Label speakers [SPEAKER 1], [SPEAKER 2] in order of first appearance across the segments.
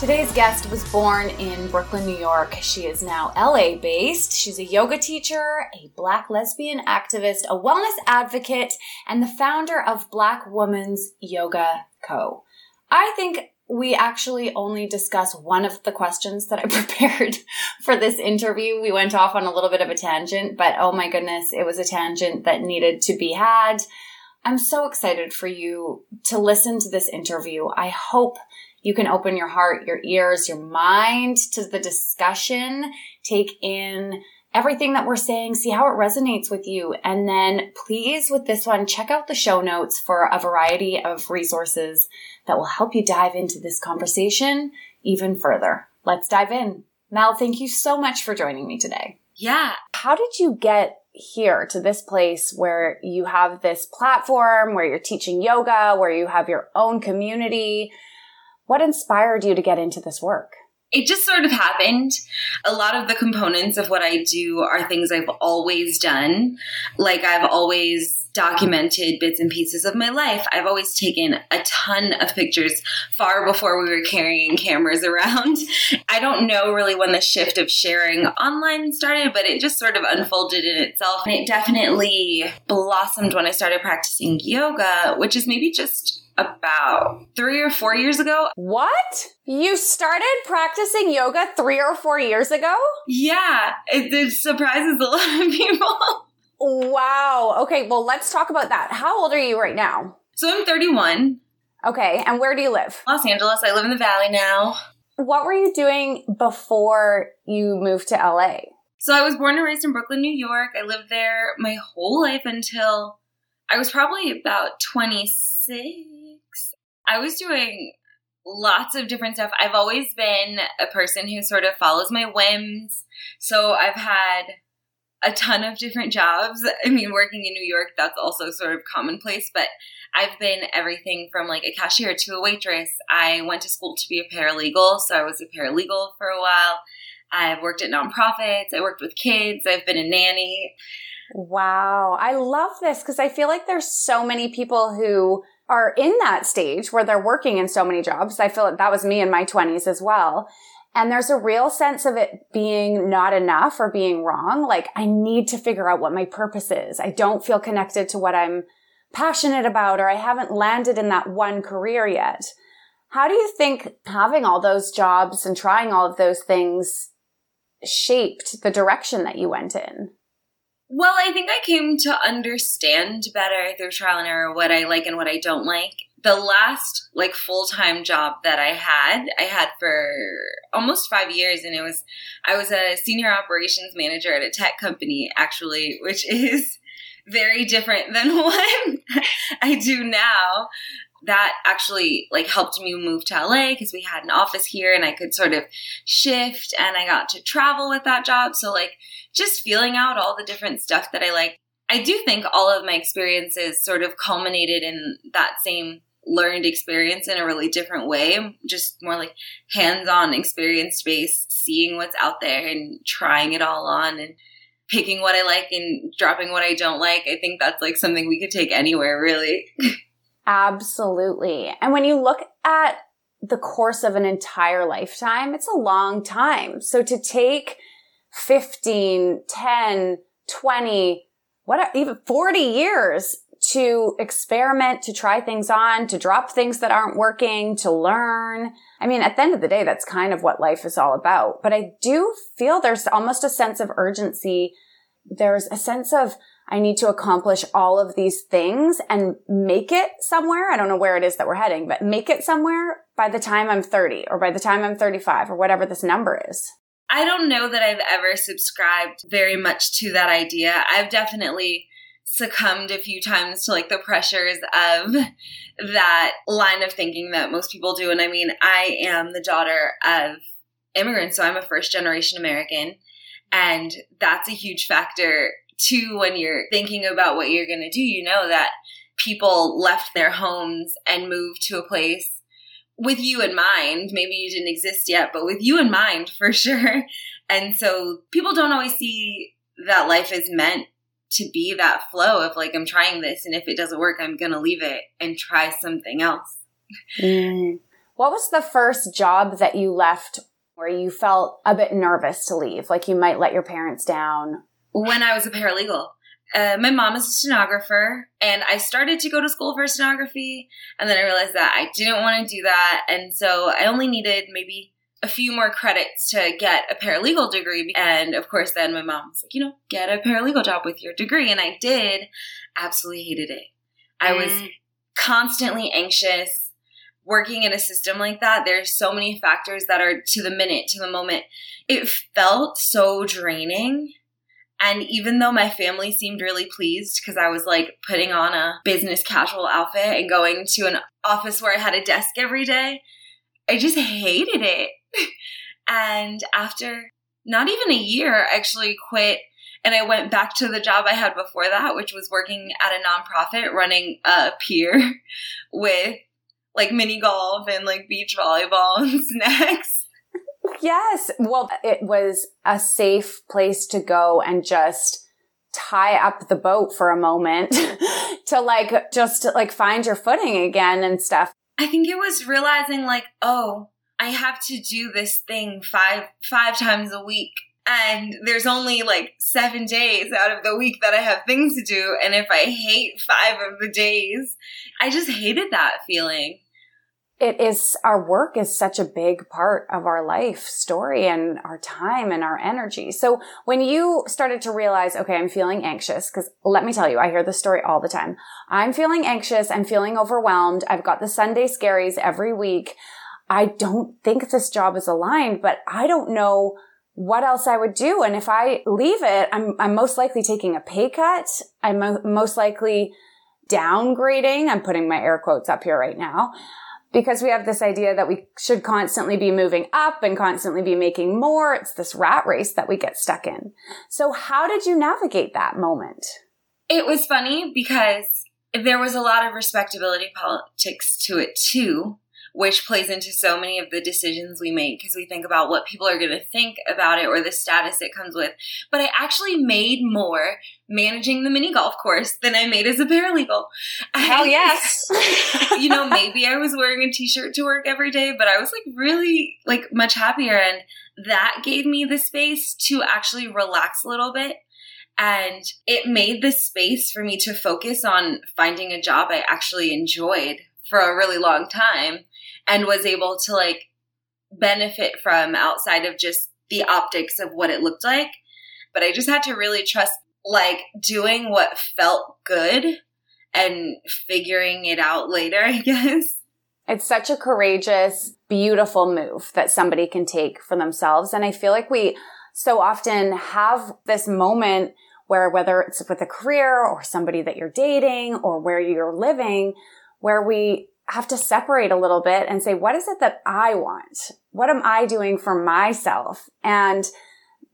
[SPEAKER 1] Today's guest was born in Brooklyn, New York. She is now LA based. She's a yoga teacher, a black lesbian activist, a wellness advocate, and the founder of Black Women's Yoga Co. I think we actually only discuss one of the questions that I prepared for this interview. We went off on a little bit of a tangent, but oh my goodness, it was a tangent that needed to be had. I'm so excited for you to listen to this interview. I hope you can open your heart, your ears, your mind to the discussion, take in everything that we're saying, see how it resonates with you. And then please, with this one, check out the show notes for a variety of resources that will help you dive into this conversation even further. Let's dive in. Mel, thank you so much for joining me today.
[SPEAKER 2] Yeah.
[SPEAKER 1] How did you get here to this place where you have this platform, where you're teaching yoga, where you have your own community? What inspired you to get into this work?
[SPEAKER 2] It just sort of happened. A lot of the components of what I do are things I've always done. Like I've always documented bits and pieces of my life. I've always taken a ton of pictures far before we were carrying cameras around. I don't know really when the shift of sharing online started, but it just sort of unfolded in itself. And it definitely blossomed when I started practicing yoga, which is maybe just about three or four years ago.
[SPEAKER 1] What? You started practicing yoga three or four years ago?
[SPEAKER 2] Yeah, it, it surprises a lot of people.
[SPEAKER 1] Wow. Okay, well, let's talk about that. How old are you right now?
[SPEAKER 2] So I'm 31.
[SPEAKER 1] Okay, and where do you live?
[SPEAKER 2] Los Angeles. I live in the Valley now.
[SPEAKER 1] What were you doing before you moved to LA?
[SPEAKER 2] So I was born and raised in Brooklyn, New York. I lived there my whole life until I was probably about 26. I was doing lots of different stuff. I've always been a person who sort of follows my whims. So I've had a ton of different jobs. I mean, working in New York, that's also sort of commonplace, but I've been everything from like a cashier to a waitress. I went to school to be a paralegal, so I was a paralegal for a while. I've worked at nonprofits, I worked with kids, I've been a nanny.
[SPEAKER 1] Wow. I love this because I feel like there's so many people who are in that stage where they're working in so many jobs. I feel like that was me in my 20s as well. And there's a real sense of it being not enough or being wrong. Like I need to figure out what my purpose is. I don't feel connected to what I'm passionate about or I haven't landed in that one career yet. How do you think having all those jobs and trying all of those things shaped the direction that you went in?
[SPEAKER 2] Well, I think I came to understand better through trial and error what I like and what I don't like. The last like full-time job that I had, I had for almost 5 years and it was I was a senior operations manager at a tech company actually, which is very different than what I do now that actually like helped me move to LA because we had an office here and I could sort of shift and I got to travel with that job. So like just feeling out all the different stuff that I like. I do think all of my experiences sort of culminated in that same learned experience in a really different way, just more like hands-on experience based, seeing what's out there and trying it all on and picking what I like and dropping what I don't like. I think that's like something we could take anywhere really.
[SPEAKER 1] Absolutely. And when you look at the course of an entire lifetime, it's a long time. So to take 15, 10, 20, what, even 40 years to experiment, to try things on, to drop things that aren't working, to learn. I mean, at the end of the day, that's kind of what life is all about. But I do feel there's almost a sense of urgency there's a sense of I need to accomplish all of these things and make it somewhere. I don't know where it is that we're heading, but make it somewhere by the time I'm 30 or by the time I'm 35 or whatever this number is.
[SPEAKER 2] I don't know that I've ever subscribed very much to that idea. I've definitely succumbed a few times to like the pressures of that line of thinking that most people do. And I mean, I am the daughter of immigrants, so I'm a first generation American. And that's a huge factor too when you're thinking about what you're going to do. You know that people left their homes and moved to a place with you in mind. Maybe you didn't exist yet, but with you in mind for sure. And so people don't always see that life is meant to be that flow of like, I'm trying this, and if it doesn't work, I'm going to leave it and try something else.
[SPEAKER 1] Mm. What was the first job that you left where you felt a bit nervous to leave? Like you might let your parents down?
[SPEAKER 2] When I was a paralegal. Uh, my mom is a stenographer, and I started to go to school for stenography, and then I realized that I didn't want to do that, and so I only needed maybe a few more credits to get a paralegal degree. And of course, then my mom was like, you know, get a paralegal job with your degree. And I did. Absolutely hated it. I was mm. constantly anxious. Working in a system like that, there's so many factors that are to the minute, to the moment. It felt so draining. And even though my family seemed really pleased because I was like putting on a business casual outfit and going to an office where I had a desk every day, I just hated it. and after not even a year, I actually quit and I went back to the job I had before that, which was working at a nonprofit running a pier with like mini golf and like beach volleyball and snacks.
[SPEAKER 1] Yes. Well, it was a safe place to go and just tie up the boat for a moment to like just like find your footing again and stuff.
[SPEAKER 2] I think it was realizing like, oh, I have to do this thing five five times a week and there's only like 7 days out of the week that I have things to do and if I hate 5 of the days, I just hated that feeling.
[SPEAKER 1] It is our work is such a big part of our life story and our time and our energy. So when you started to realize, okay, I'm feeling anxious, because let me tell you, I hear this story all the time. I'm feeling anxious. I'm feeling overwhelmed. I've got the Sunday scaries every week. I don't think this job is aligned, but I don't know what else I would do. And if I leave it, I'm, I'm most likely taking a pay cut. I'm mo- most likely downgrading. I'm putting my air quotes up here right now because we have this idea that we should constantly be moving up and constantly be making more. It's this rat race that we get stuck in. So how did you navigate that moment?
[SPEAKER 2] It was funny because there was a lot of respectability politics to it too which plays into so many of the decisions we make because we think about what people are going to think about it or the status it comes with. But I actually made more managing the mini golf course than I made as a paralegal.
[SPEAKER 1] Hell yes.
[SPEAKER 2] you know, maybe I was wearing a t-shirt to work every day, but I was like really like much happier and that gave me the space to actually relax a little bit and it made the space for me to focus on finding a job I actually enjoyed for a really long time and was able to like benefit from outside of just the optics of what it looked like. But I just had to really trust like doing what felt good and figuring it out later, I guess.
[SPEAKER 1] It's such a courageous, beautiful move that somebody can take for themselves. And I feel like we so often have this moment where whether it's with a career or somebody that you're dating or where you're living, where we have to separate a little bit and say, what is it that I want? What am I doing for myself? And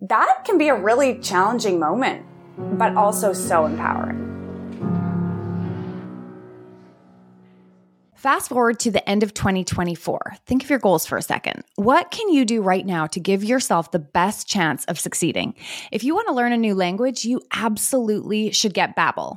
[SPEAKER 1] that can be a really challenging moment, but also so empowering.
[SPEAKER 3] Fast forward to the end of 2024. Think of your goals for a second. What can you do right now to give yourself the best chance of succeeding? If you want to learn a new language, you absolutely should get Babbel.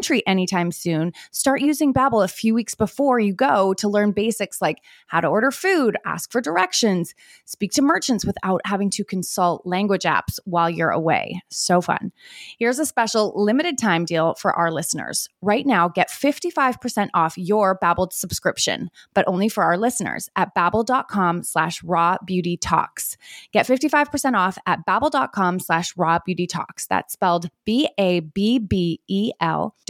[SPEAKER 1] country anytime soon, start using Babbel a few weeks before you go to learn basics like how to order food, ask for directions, speak to merchants without having to consult language apps while you're away. So fun. Here's a special limited time deal for our listeners. Right now, get 55% off your Babbel subscription, but only for our listeners at babbel.com slash raw beauty talks. Get 55% off at babbel.com slash raw beauty talks. That's spelled B-A-B-B-E-L dot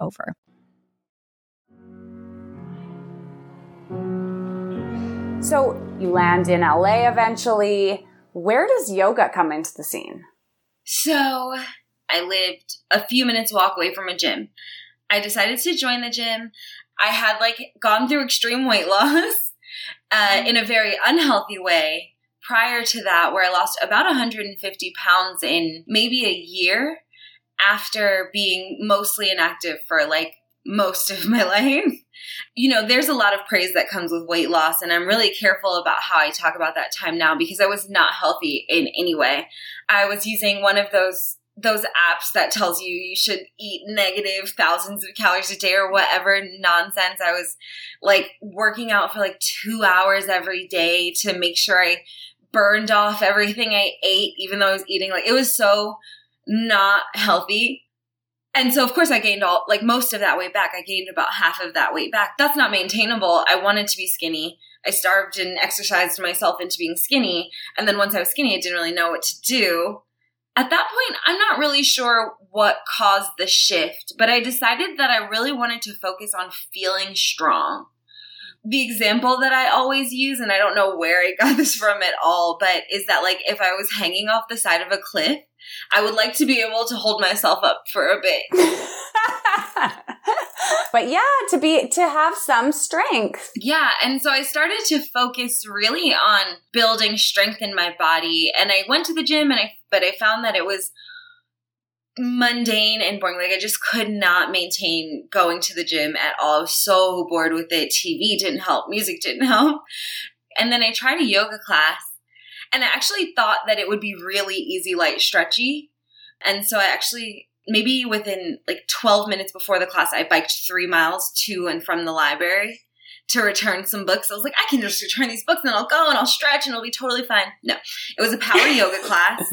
[SPEAKER 1] over.
[SPEAKER 4] So you land in LA eventually. Where does yoga come into the scene?
[SPEAKER 2] So I lived a few minutes walk away from a gym. I decided to join the gym. I had like gone through extreme weight loss uh, in a very unhealthy way prior to that, where I lost about 150 pounds in maybe a year after being mostly inactive for like most of my life. You know, there's a lot of praise that comes with weight loss, and I'm really careful about how I talk about that time now because I was not healthy in any way. I was using one of those those apps that tells you you should eat negative thousands of calories a day or whatever nonsense. I was like working out for like 2 hours every day to make sure I burned off everything I ate even though I was eating like it was so not healthy. And so, of course, I gained all, like most of that weight back. I gained about half of that weight back. That's not maintainable. I wanted to be skinny. I starved and exercised myself into being skinny. And then once I was skinny, I didn't really know what to do. At that point, I'm not really sure what caused the shift, but I decided that I really wanted to focus on feeling strong. The example that I always use, and I don't know where I got this from at all, but is that like if I was hanging off the side of a cliff I would like to be able to hold myself up for a bit.
[SPEAKER 4] but yeah, to be to have some strength.
[SPEAKER 2] Yeah, and so I started to focus really on building strength in my body and I went to the gym and I but I found that it was mundane and boring. Like I just could not maintain going to the gym at all. I was so bored with it. TV didn't help, music didn't help. And then I tried a yoga class and I actually thought that it would be really easy, light, stretchy. And so I actually, maybe within like 12 minutes before the class, I biked three miles to and from the library to return some books. I was like, I can just return these books and I'll go and I'll stretch and it'll be totally fine. No, it was a power yoga class.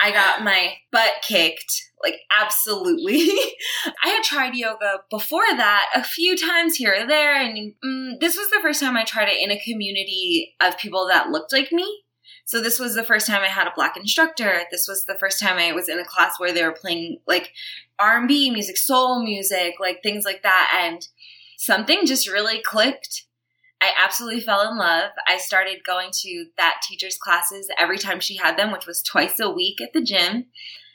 [SPEAKER 2] I got my butt kicked, like absolutely. I had tried yoga before that a few times here or there, and mm, this was the first time I tried it in a community of people that looked like me. So this was the first time I had a black instructor. This was the first time I was in a class where they were playing like R&B music, soul music, like things like that and something just really clicked. I absolutely fell in love. I started going to that teacher's classes every time she had them, which was twice a week at the gym.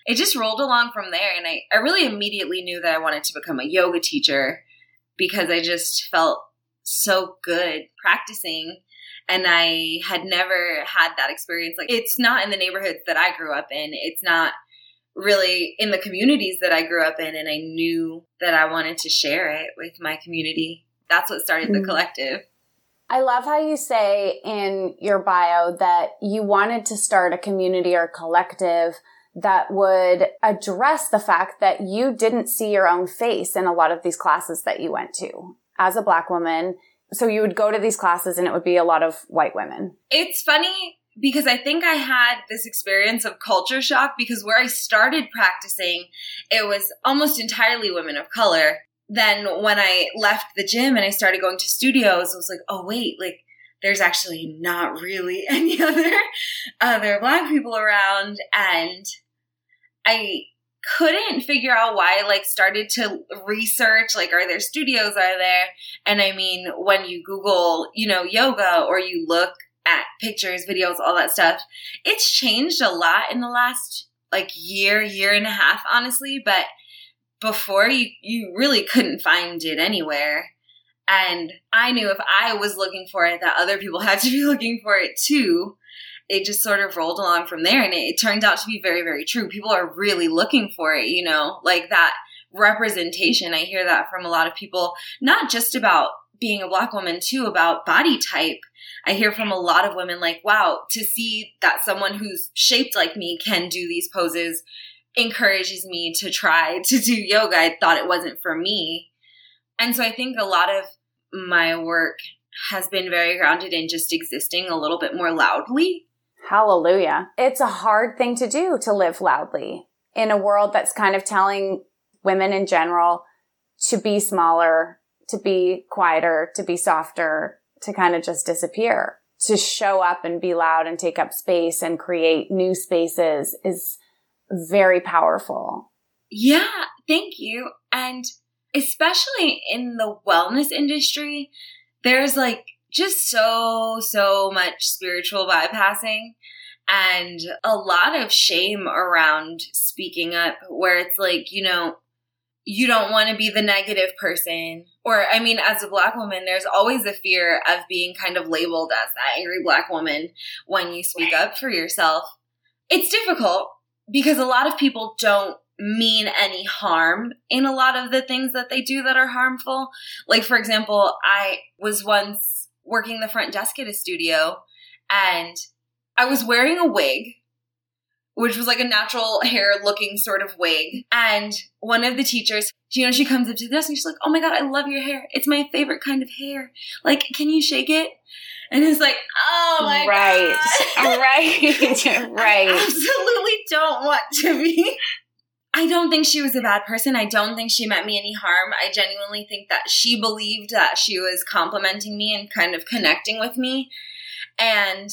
[SPEAKER 2] It just rolled along from there and I, I really immediately knew that I wanted to become a yoga teacher because I just felt so good practicing and I had never had that experience. Like, it's not in the neighborhood that I grew up in. It's not really in the communities that I grew up in, and I knew that I wanted to share it with my community. That's what started the mm-hmm. collective.
[SPEAKER 1] I love how you say in your bio that you wanted to start a community or collective that would address the fact that you didn't see your own face in a lot of these classes that you went to as a black woman. So you would go to these classes and it would be a lot of white women.
[SPEAKER 2] It's funny because I think I had this experience of culture shock because where I started practicing, it was almost entirely women of color. Then when I left the gym and I started going to studios, I was like, oh wait, like there's actually not really any other other black people around and I couldn't figure out why like started to research like are there studios are there and I mean when you google you know yoga or you look at pictures, videos, all that stuff. It's changed a lot in the last like year, year and a half, honestly, but before you you really couldn't find it anywhere. And I knew if I was looking for it that other people had to be looking for it too. It just sort of rolled along from there and it, it turned out to be very very true. People are really looking for it, you know, like that representation. I hear that from a lot of people, not just about being a black woman too about body type I hear from a lot of women like, wow, to see that someone who's shaped like me can do these poses encourages me to try to do yoga. I thought it wasn't for me. And so I think a lot of my work has been very grounded in just existing a little bit more loudly.
[SPEAKER 1] Hallelujah. It's a hard thing to do to live loudly in a world that's kind of telling women in general to be smaller, to be quieter, to be softer, to kind of just disappear. To show up and be loud and take up space and create new spaces is very powerful.
[SPEAKER 2] Yeah, thank you. And especially in the wellness industry, there's like just so, so much spiritual bypassing and a lot of shame around speaking up where it's like, you know, you don't want to be the negative person. Or, I mean, as a black woman, there's always a fear of being kind of labeled as that angry black woman when you speak up for yourself. It's difficult because a lot of people don't mean any harm in a lot of the things that they do that are harmful. Like, for example, I was once working the front desk at a studio and I was wearing a wig which was like a natural hair looking sort of wig. And one of the teachers, you know, she comes up to the desk and she's like, Oh my God, I love your hair. It's my favorite kind of hair. Like, can you shake it? And it's like, oh my
[SPEAKER 1] right.
[SPEAKER 2] god,
[SPEAKER 1] right, right.
[SPEAKER 2] I absolutely don't want to be. I don't think she was a bad person. I don't think she meant me any harm. I genuinely think that she believed that she was complimenting me and kind of connecting with me. And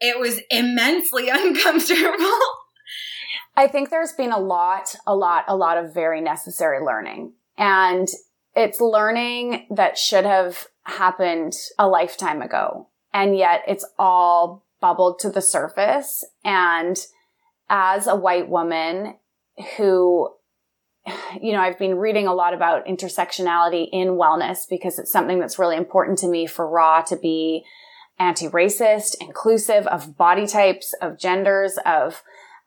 [SPEAKER 2] it was immensely uncomfortable.
[SPEAKER 1] I think there's been a lot, a lot, a lot of very necessary learning. And it's learning that should have happened a lifetime ago. And yet it's all bubbled to the surface. And as a white woman who, you know, I've been reading a lot about intersectionality in wellness because it's something that's really important to me for Raw to be anti-racist, inclusive of body types, of genders, of,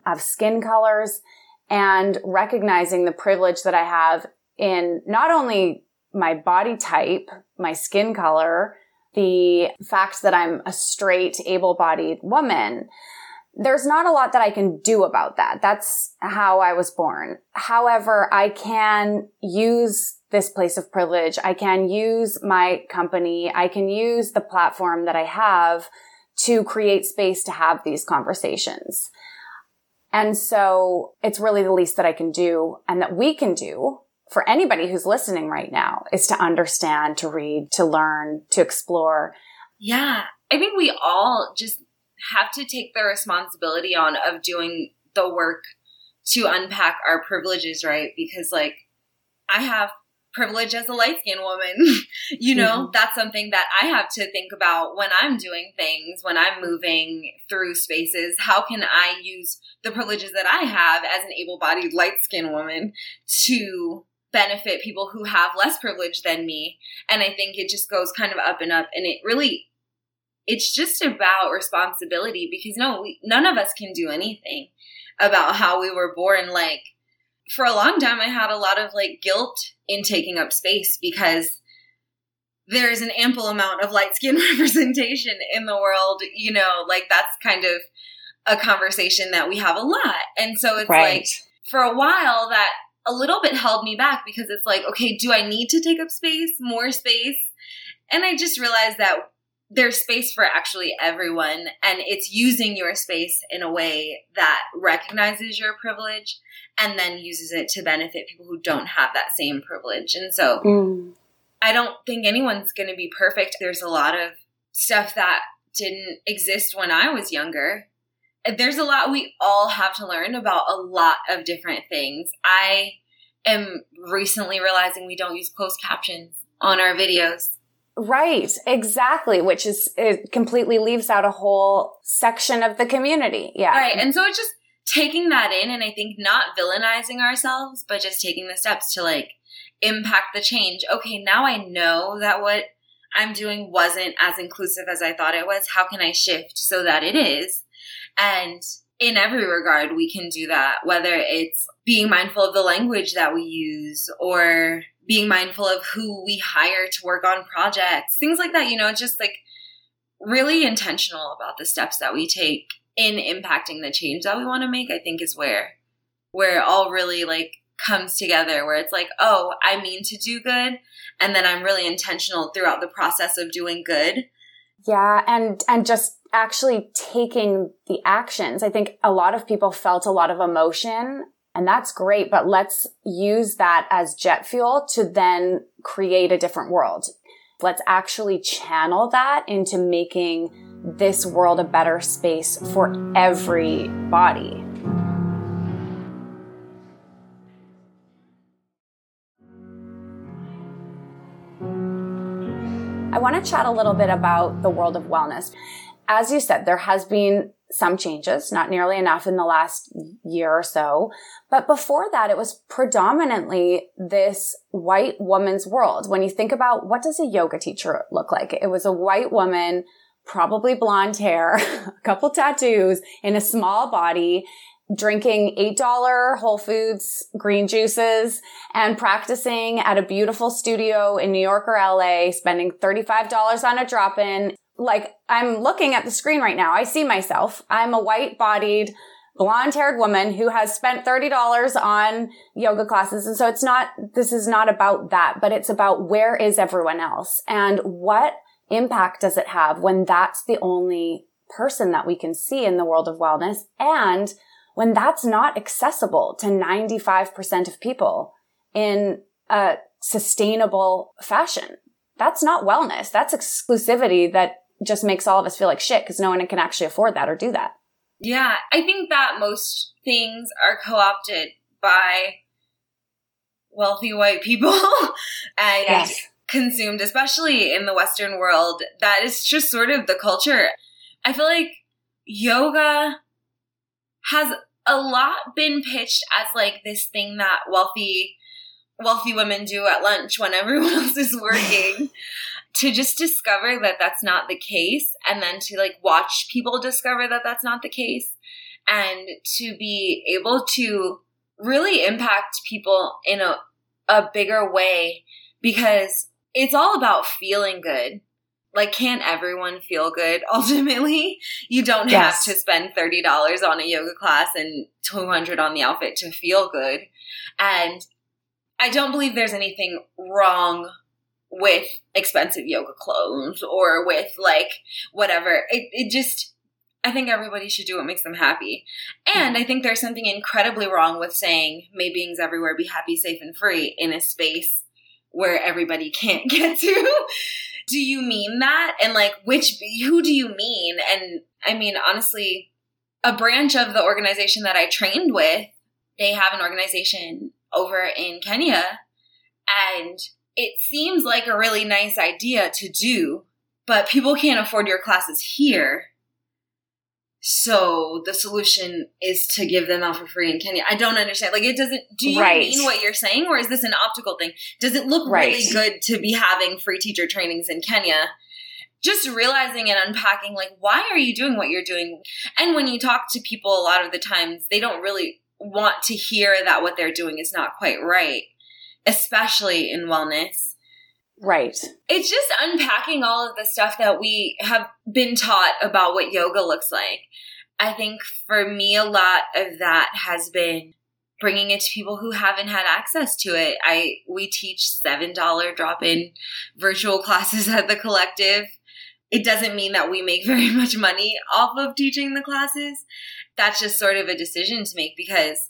[SPEAKER 1] of skin colors, and recognizing the privilege that I have in not only my body type, my skin color, the fact that I'm a straight, able-bodied woman, there's not a lot that I can do about that. That's how I was born. However, I can use this place of privilege. I can use my company. I can use the platform that I have to create space to have these conversations. And so it's really the least that I can do and that we can do for anybody who's listening right now is to understand, to read, to learn, to explore.
[SPEAKER 2] Yeah. I think we all just have to take the responsibility on of doing the work to unpack our privileges, right? Because like I have privilege as a light skinned woman. you know, mm-hmm. that's something that I have to think about when I'm doing things, when I'm moving through spaces. How can I use the privileges that I have as an able bodied light skinned woman to benefit people who have less privilege than me? And I think it just goes kind of up and up. And it really, it's just about responsibility because no, we, none of us can do anything. about how we were born, like for a long time, I had a lot of like guilt in taking up space because there is an ample amount of light skin representation in the world. You know, like that's kind of a conversation that we have a lot. And so it's right. like for a while that a little bit held me back because it's like, okay, do I need to take up space, more space? And I just realized that there's space for actually everyone and it's using your space in a way that recognizes your privilege and then uses it to benefit people who don't have that same privilege. And so mm. I don't think anyone's going to be perfect. There's a lot of stuff that didn't exist when I was younger. There's a lot we all have to learn about a lot of different things. I am recently realizing we don't use closed captions on our videos.
[SPEAKER 1] Right, exactly, which is it completely leaves out a whole section of the community. Yeah.
[SPEAKER 2] Right. And so it's just taking that in and I think not villainizing ourselves, but just taking the steps to like impact the change. Okay, now I know that what I'm doing wasn't as inclusive as I thought it was. How can I shift so that it is? And in every regard, we can do that, whether it's being mindful of the language that we use or being mindful of who we hire to work on projects, things like that. You know, just like really intentional about the steps that we take in impacting the change that we want to make, I think is where where it all really like comes together where it's like, oh, I mean to do good and then I'm really intentional throughout the process of doing good.
[SPEAKER 1] Yeah, and and just actually taking the actions. I think a lot of people felt a lot of emotion and that's great, but let's use that as jet fuel to then create a different world. Let's actually channel that into making this world a better space for everybody. I want to chat a little bit about the world of wellness. As you said, there has been some changes, not nearly enough in the last year or so. But before that, it was predominantly this white woman's world. When you think about what does a yoga teacher look like? It was a white woman, probably blonde hair, a couple tattoos in a small body, drinking $8 Whole Foods green juices and practicing at a beautiful studio in New York or LA, spending $35 on a drop in like I'm looking at the screen right now. I see myself. I'm a white bodied, blonde haired woman who has spent $30 on yoga classes. And so it's not, this is not about that, but it's about where is everyone else and what impact does it have when that's the only person that we can see in the world of wellness and when that's not accessible to 95% of people in a sustainable fashion. That's not wellness. That's exclusivity that just makes all of us feel like shit because no one can actually afford that or do that.
[SPEAKER 2] Yeah, I think that most things are co opted by wealthy white people and yes. consumed, especially in the Western world. That is just sort of the culture. I feel like yoga has a lot been pitched as like this thing that wealthy wealthy women do at lunch when everyone else is working to just discover that that's not the case and then to like watch people discover that that's not the case and to be able to really impact people in a, a bigger way because it's all about feeling good. Like, can't everyone feel good? Ultimately, you don't yes. have to spend $30 on a yoga class and 200 on the outfit to feel good. And I don't believe there's anything wrong with expensive yoga clothes or with like whatever. It, it just, I think everybody should do what makes them happy. And hmm. I think there's something incredibly wrong with saying, may beings everywhere be happy, safe, and free in a space where everybody can't get to. do you mean that? And like, which, who do you mean? And I mean, honestly, a branch of the organization that I trained with, they have an organization over in Kenya and it seems like a really nice idea to do, but people can't afford your classes here. So the solution is to give them out for free in Kenya. I don't understand. Like it doesn't do you right. mean what you're saying or is this an optical thing? Does it look right. really good to be having free teacher trainings in Kenya just realizing and unpacking like why are you doing what you're doing and when you talk to people a lot of the times they don't really want to hear that what they're doing is not quite right especially in wellness
[SPEAKER 1] right
[SPEAKER 2] it's just unpacking all of the stuff that we have been taught about what yoga looks like i think for me a lot of that has been bringing it to people who haven't had access to it. I we teach $7 drop-in virtual classes at the collective. It doesn't mean that we make very much money off of teaching the classes. That's just sort of a decision to make because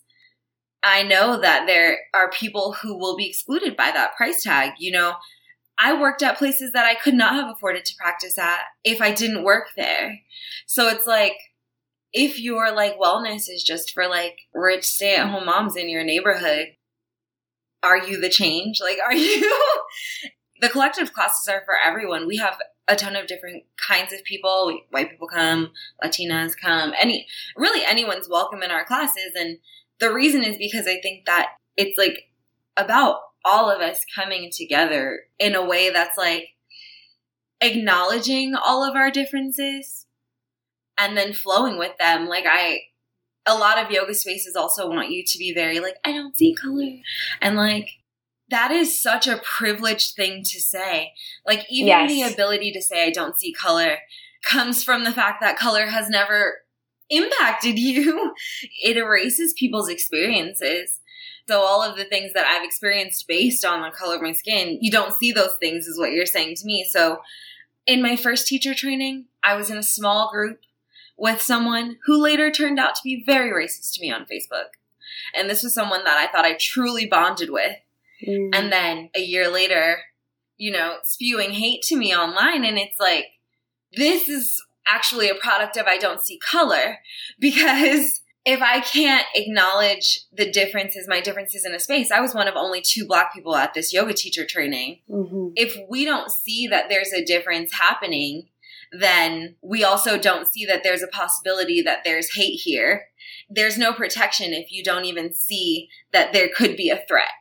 [SPEAKER 2] I know that there are people who will be excluded by that price tag. You know, I worked at places that I could not have afforded to practice at if I didn't work there. So it's like if your like wellness is just for like rich stay at home moms in your neighborhood, are you the change? Like, are you? the collective classes are for everyone. We have a ton of different kinds of people. White people come, Latinas come, any, really anyone's welcome in our classes. And the reason is because I think that it's like about all of us coming together in a way that's like acknowledging all of our differences and then flowing with them. Like I, a lot of yoga spaces also want you to be very like, I don't see color. And like, that is such a privileged thing to say. Like, even yes. the ability to say, I don't see color comes from the fact that color has never impacted you. It erases people's experiences. So all of the things that I've experienced based on the color of my skin, you don't see those things is what you're saying to me. So in my first teacher training, I was in a small group with someone who later turned out to be very racist to me on Facebook. And this was someone that I thought I truly bonded with. Mm. And then a year later, you know, spewing hate to me online. And it's like, this is actually a product of I don't see color because if I can't acknowledge the differences, my differences in a space, I was one of only two black people at this yoga teacher training. Mm-hmm. If we don't see that there's a difference happening, then we also don't see that there's a possibility that there's hate here. There's no protection if you don't even see that there could be a threat.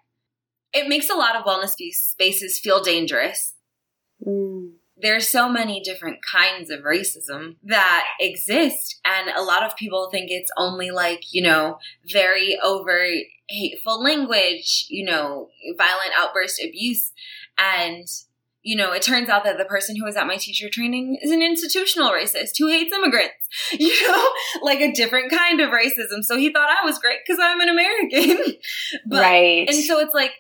[SPEAKER 2] It makes a lot of wellness spaces feel dangerous. Mm. There's so many different kinds of racism that exist, and a lot of people think it's only like, you know, very overt hateful language, you know, violent outburst abuse. And you know, it turns out that the person who was at my teacher training is an institutional racist who hates immigrants, you know, like a different kind of racism. So he thought I was great because I'm an American. but, right. And so it's like,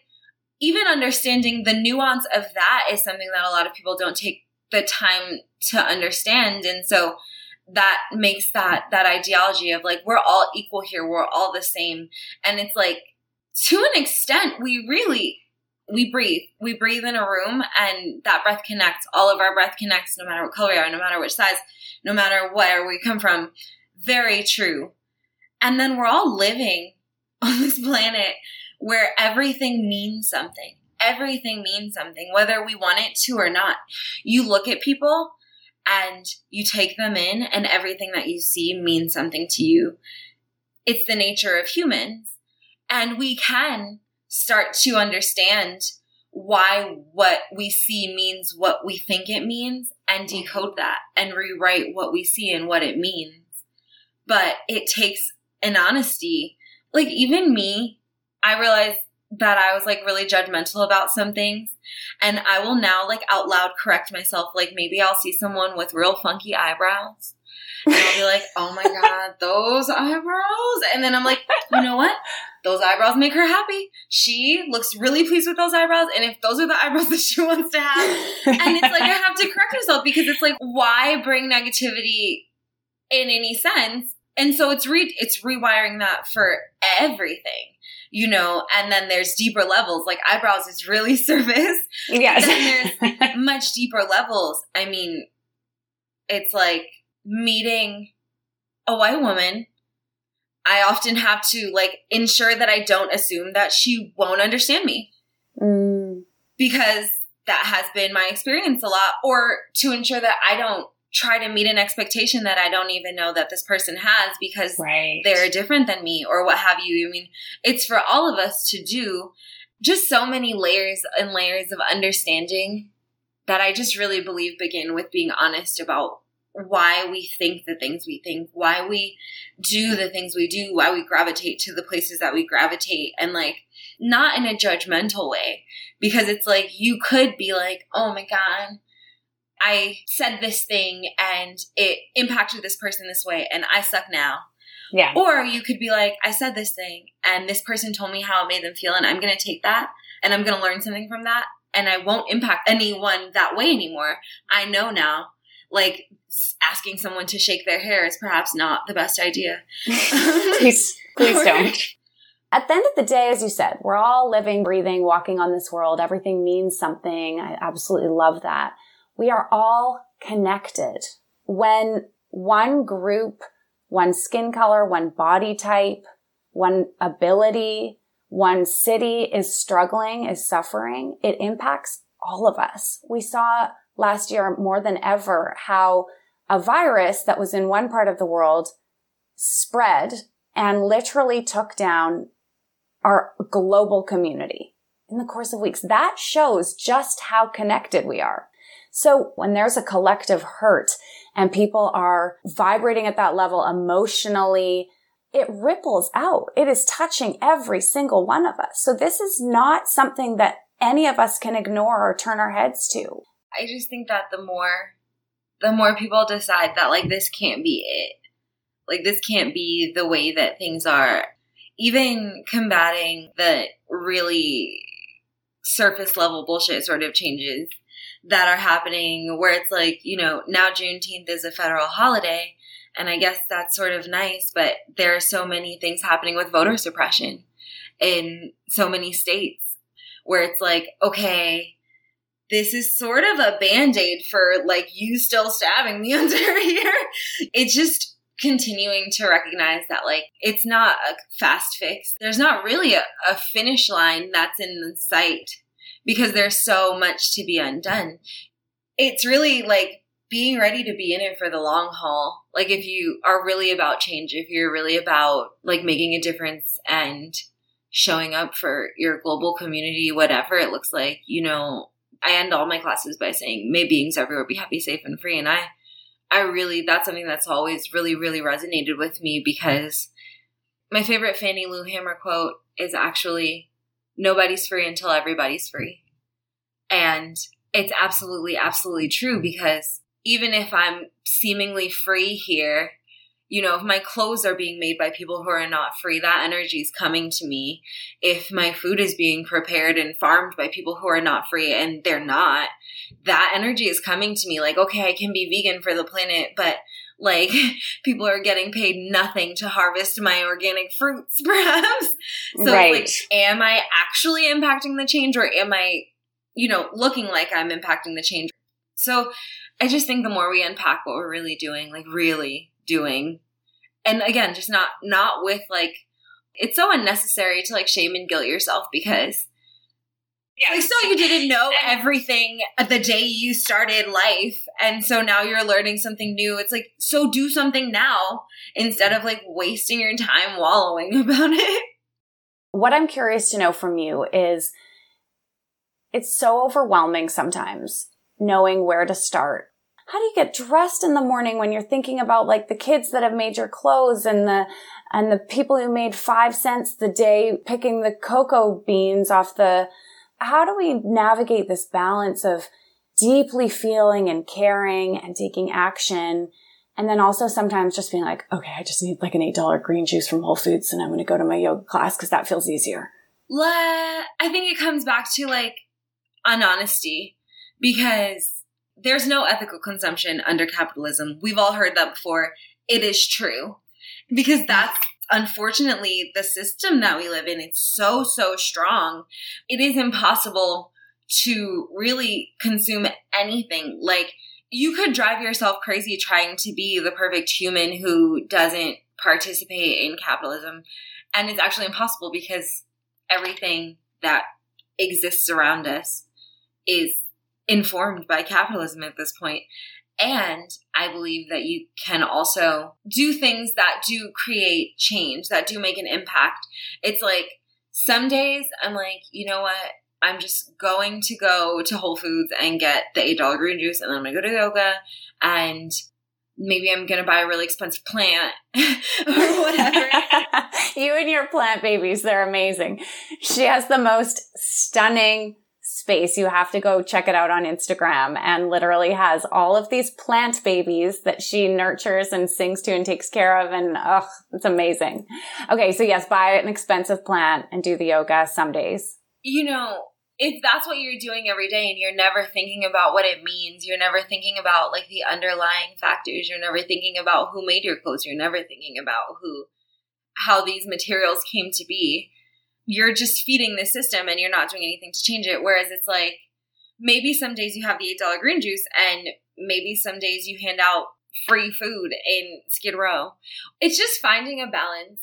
[SPEAKER 2] even understanding the nuance of that is something that a lot of people don't take the time to understand. And so that makes that, that ideology of like, we're all equal here. We're all the same. And it's like, to an extent, we really we breathe. We breathe in a room and that breath connects. All of our breath connects no matter what color we are, no matter which size, no matter where we come from. Very true. And then we're all living on this planet where everything means something. Everything means something, whether we want it to or not. You look at people and you take them in, and everything that you see means something to you. It's the nature of humans. And we can start to understand why what we see means what we think it means and decode that and rewrite what we see and what it means. But it takes an honesty. Like even me, I realized that I was like really judgmental about some things. And I will now like out loud correct myself. Like maybe I'll see someone with real funky eyebrows. And I'll be like, oh my God, those eyebrows. And then I'm like, you know what? those eyebrows make her happy. She looks really pleased with those eyebrows. And if those are the eyebrows that she wants to have, and it's like I have to correct myself because it's like, why bring negativity in any sense? And so it's re it's rewiring that for everything, you know, and then there's deeper levels. Like eyebrows is really surface. Yes. then there's much deeper levels. I mean, it's like meeting a white woman I often have to like ensure that I don't assume that she won't understand me. Mm. Because that has been my experience a lot. Or to ensure that I don't try to meet an expectation that I don't even know that this person has because right. they're different than me or what have you. I mean, it's for all of us to do just so many layers and layers of understanding that I just really believe begin with being honest about why we think the things we think, why we do the things we do, why we gravitate to the places that we gravitate, and like not in a judgmental way. Because it's like you could be like, oh my God, I said this thing and it impacted this person this way, and I suck now.
[SPEAKER 1] Yeah.
[SPEAKER 2] Or you could be like, I said this thing and this person told me how it made them feel, and I'm going to take that and I'm going to learn something from that, and I won't impact anyone that way anymore. I know now. Like asking someone to shake their hair is perhaps not the best idea.
[SPEAKER 1] please, please don't. At the end of the day, as you said, we're all living, breathing, walking on this world. Everything means something. I absolutely love that. We are all connected. When one group, one skin color, one body type, one ability, one city is struggling, is suffering, it impacts all of us. We saw last year more than ever how a virus that was in one part of the world spread and literally took down our global community in the course of weeks. That shows just how connected we are. So when there's a collective hurt and people are vibrating at that level emotionally, it ripples out. It is touching every single one of us. So this is not something that any of us can ignore or turn our heads to.
[SPEAKER 2] I just think that the more the more people decide that like this can't be it. Like this can't be the way that things are. Even combating the really surface level bullshit sort of changes that are happening where it's like, you know, now Juneteenth is a federal holiday. And I guess that's sort of nice, but there are so many things happening with voter suppression in so many states where it's like, okay, this is sort of a band-aid for like you still stabbing me under here. It's just continuing to recognize that like it's not a fast fix. There's not really a, a finish line that's in sight because there's so much to be undone. It's really like being ready to be in it for the long haul. Like if you are really about change, if you're really about like making a difference and showing up for your global community, whatever it looks like, you know, I end all my classes by saying, may beings everywhere be happy, safe, and free. And I, I really, that's something that's always really, really resonated with me because my favorite Fannie Lou Hamer quote is actually, nobody's free until everybody's free. And it's absolutely, absolutely true because even if I'm seemingly free here, you know, if my clothes are being made by people who are not free, that energy is coming to me. If my food is being prepared and farmed by people who are not free and they're not, that energy is coming to me. Like, okay, I can be vegan for the planet, but like people are getting paid nothing to harvest my organic fruits, perhaps. So right. like, am I actually impacting the change or am I, you know, looking like I'm impacting the change? So I just think the more we unpack what we're really doing, like really doing and again just not not with like it's so unnecessary to like shame and guilt yourself because yeah, like, so you didn't know everything the day you started life. And so now you're learning something new. It's like so do something now instead of like wasting your time wallowing about it.
[SPEAKER 1] What i'm curious to know from you is it's so overwhelming sometimes knowing where to start. How do you get dressed in the morning when you're thinking about like the kids that have made your clothes and the and the people who made five cents the day picking the cocoa beans off the how do we navigate this balance of deeply feeling and caring and taking action and then also sometimes just being like okay i just need like an eight dollar green juice from whole foods and i'm going to go to my yoga class because that feels easier
[SPEAKER 2] i think it comes back to like an honesty because there's no ethical consumption under capitalism. We've all heard that before. It is true. Because that's unfortunately the system that we live in. It's so, so strong. It is impossible to really consume anything. Like, you could drive yourself crazy trying to be the perfect human who doesn't participate in capitalism. And it's actually impossible because everything that exists around us is informed by capitalism at this point. And I believe that you can also do things that do create change, that do make an impact. It's like some days I'm like, you know what? I'm just going to go to Whole Foods and get the $8 green juice and then I'm to go to yoga and maybe I'm to buy a really expensive plant or whatever.
[SPEAKER 1] you and your plant babies, they're amazing. She has the most stunning space. You have to go check it out on Instagram and literally has all of these plant babies that she nurtures and sings to and takes care of. And oh, it's amazing. Okay. So yes, buy an expensive plant and do the yoga some days.
[SPEAKER 2] You know, if that's what you're doing every day and you're never thinking about what it means, you're never thinking about like the underlying factors, you're never thinking about who made your clothes, you're never thinking about who how these materials came to be. You're just feeding the system and you're not doing anything to change it. Whereas it's like maybe some days you have the $8 green juice and maybe some days you hand out free food in Skid Row. It's just finding a balance.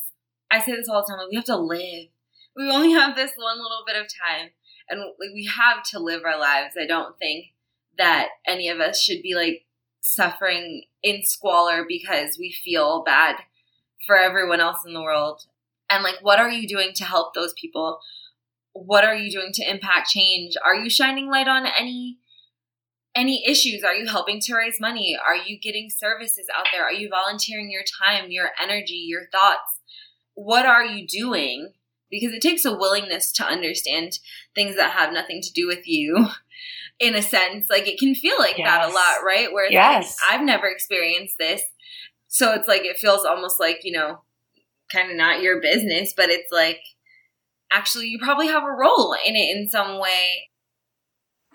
[SPEAKER 2] I say this all the time, like we have to live. We only have this one little bit of time and we have to live our lives. I don't think that any of us should be like suffering in squalor because we feel bad for everyone else in the world. And like what are you doing to help those people? What are you doing to impact change? Are you shining light on any any issues? Are you helping to raise money? Are you getting services out there? Are you volunteering your time, your energy, your thoughts? What are you doing because it takes a willingness to understand things that have nothing to do with you in a sense like it can feel like yes. that a lot right where yes. Like, i've never experienced this so it's like it feels almost like you know kind of not your business but it's like actually you probably have a role in it in some way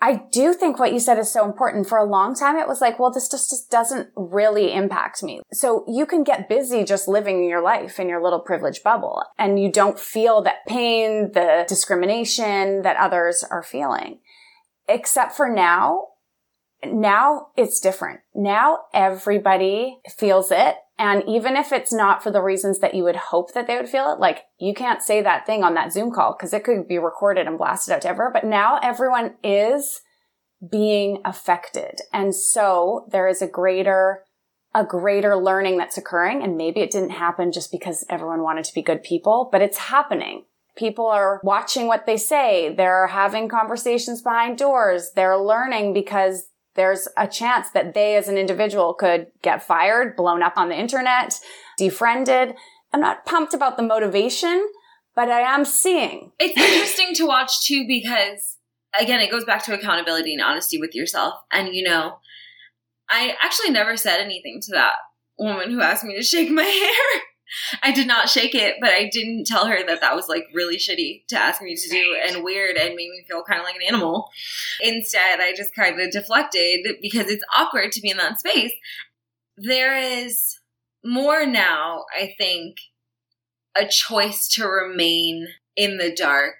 [SPEAKER 1] I do think what you said is so important. For a long time, it was like, well, this just, just doesn't really impact me. So you can get busy just living your life in your little privileged bubble and you don't feel that pain, the discrimination that others are feeling. Except for now, now it's different. Now everybody feels it. And even if it's not for the reasons that you would hope that they would feel it, like you can't say that thing on that Zoom call because it could be recorded and blasted out to everyone. But now everyone is being affected. And so there is a greater, a greater learning that's occurring. And maybe it didn't happen just because everyone wanted to be good people, but it's happening. People are watching what they say. They're having conversations behind doors. They're learning because there's a chance that they as an individual could get fired, blown up on the internet, defriended. I'm not pumped about the motivation, but I am seeing.
[SPEAKER 2] It's interesting to watch too because again, it goes back to accountability and honesty with yourself. And you know, I actually never said anything to that woman who asked me to shake my hair. I did not shake it, but I didn't tell her that that was like really shitty to ask me to do and weird and made me feel kind of like an animal. Instead, I just kind of deflected because it's awkward to be in that space. There is more now, I think, a choice to remain in the dark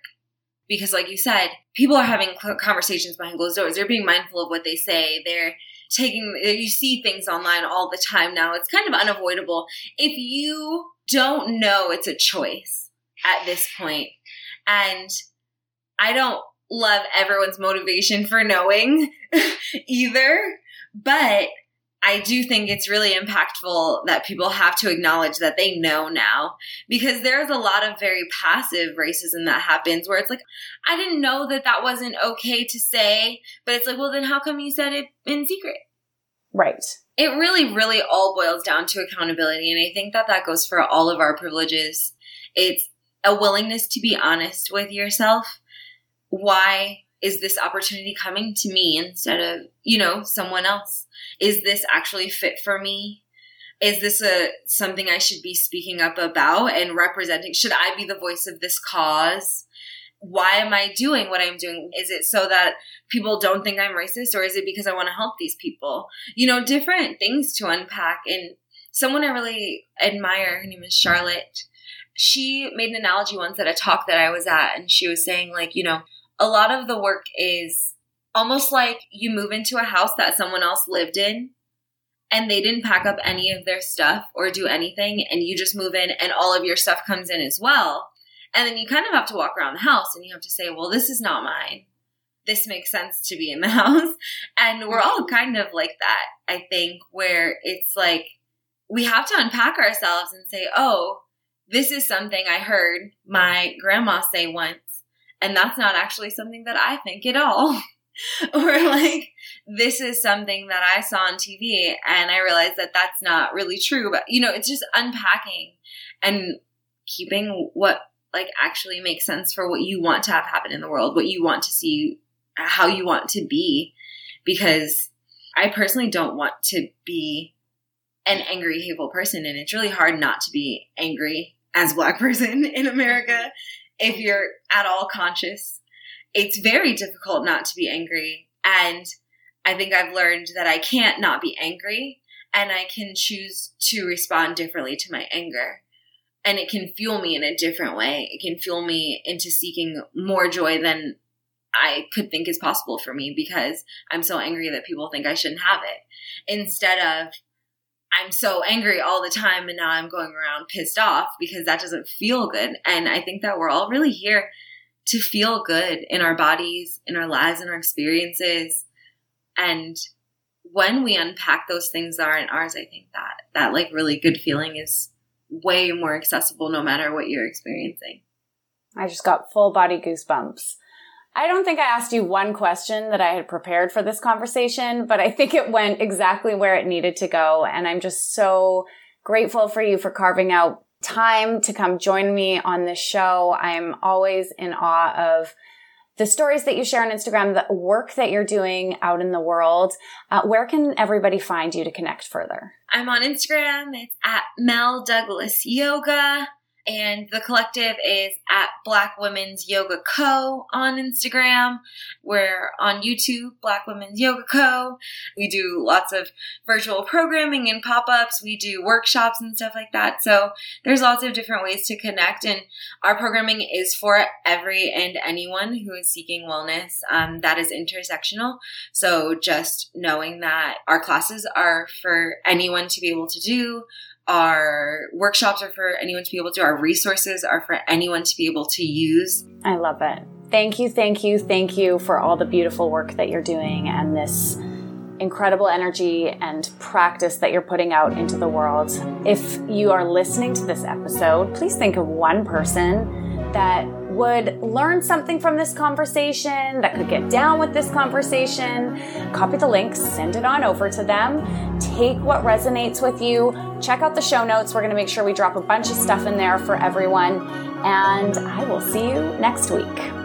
[SPEAKER 2] because, like you said, people are having conversations behind closed doors. They're being mindful of what they say. They're taking you see things online all the time now it's kind of unavoidable if you don't know it's a choice at this point and i don't love everyone's motivation for knowing either but I do think it's really impactful that people have to acknowledge that they know now because there's a lot of very passive racism that happens where it's like, I didn't know that that wasn't okay to say, but it's like, well, then how come you said it in secret?
[SPEAKER 1] Right.
[SPEAKER 2] It really, really all boils down to accountability. And I think that that goes for all of our privileges. It's a willingness to be honest with yourself. Why is this opportunity coming to me instead of, you know, someone else? Is this actually fit for me? Is this a something I should be speaking up about and representing? Should I be the voice of this cause? Why am I doing what I'm doing? Is it so that people don't think I'm racist or is it because I want to help these people? You know, different things to unpack. And someone I really admire, her name is Charlotte, she made an analogy once at a talk that I was at and she was saying like, you know, a lot of the work is almost like you move into a house that someone else lived in and they didn't pack up any of their stuff or do anything and you just move in and all of your stuff comes in as well. And then you kind of have to walk around the house and you have to say well this is not mine. This makes sense to be in the house. And we're all kind of like that i think where it's like we have to unpack ourselves and say oh this is something i heard my grandma say once. And that's not actually something that I think at all. or like, this is something that I saw on TV and I realized that that's not really true. But, you know, it's just unpacking and keeping what like actually makes sense for what you want to have happen in the world, what you want to see, how you want to be. Because I personally don't want to be an angry, hateful person. And it's really hard not to be angry as a black person in America if you're at all conscious. It's very difficult not to be angry. And I think I've learned that I can't not be angry and I can choose to respond differently to my anger. And it can fuel me in a different way. It can fuel me into seeking more joy than I could think is possible for me because I'm so angry that people think I shouldn't have it. Instead of I'm so angry all the time and now I'm going around pissed off because that doesn't feel good. And I think that we're all really here to feel good in our bodies, in our lives, in our experiences. And when we unpack those things that aren't ours, I think that that like really good feeling is way more accessible no matter what you're experiencing.
[SPEAKER 1] I just got full body goosebumps. I don't think I asked you one question that I had prepared for this conversation, but I think it went exactly where it needed to go. And I'm just so grateful for you for carving out time to come join me on this show. I'm always in awe of the stories that you share on Instagram, the work that you're doing out in the world. Uh, where can everybody find you to connect further?
[SPEAKER 2] I'm on Instagram. It's at Mel Douglas Yoga. And the collective is at Black Women's Yoga Co. on Instagram. We're on YouTube, Black Women's Yoga Co. We do lots of virtual programming and pop ups. We do workshops and stuff like that. So there's lots of different ways to connect. And our programming is for every and anyone who is seeking wellness um, that is intersectional. So just knowing that our classes are for anyone to be able to do our workshops are for anyone to be able to, our resources are for anyone to be able to use.
[SPEAKER 1] I love it. Thank you, thank you, thank you for all the beautiful work that you're doing and this incredible energy and practice that you're putting out into the world. If you are listening to this episode, please think of one person that would learn something from this conversation, that could get down with this conversation, copy the links, send it on over to them. Take what resonates with you. Check out the show notes. We're going to make sure we drop a bunch of stuff in there for everyone. And I will see you next week.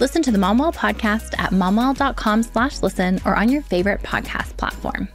[SPEAKER 5] Listen to the Momwell podcast at momwell.com slash listen or on your favorite podcast platform.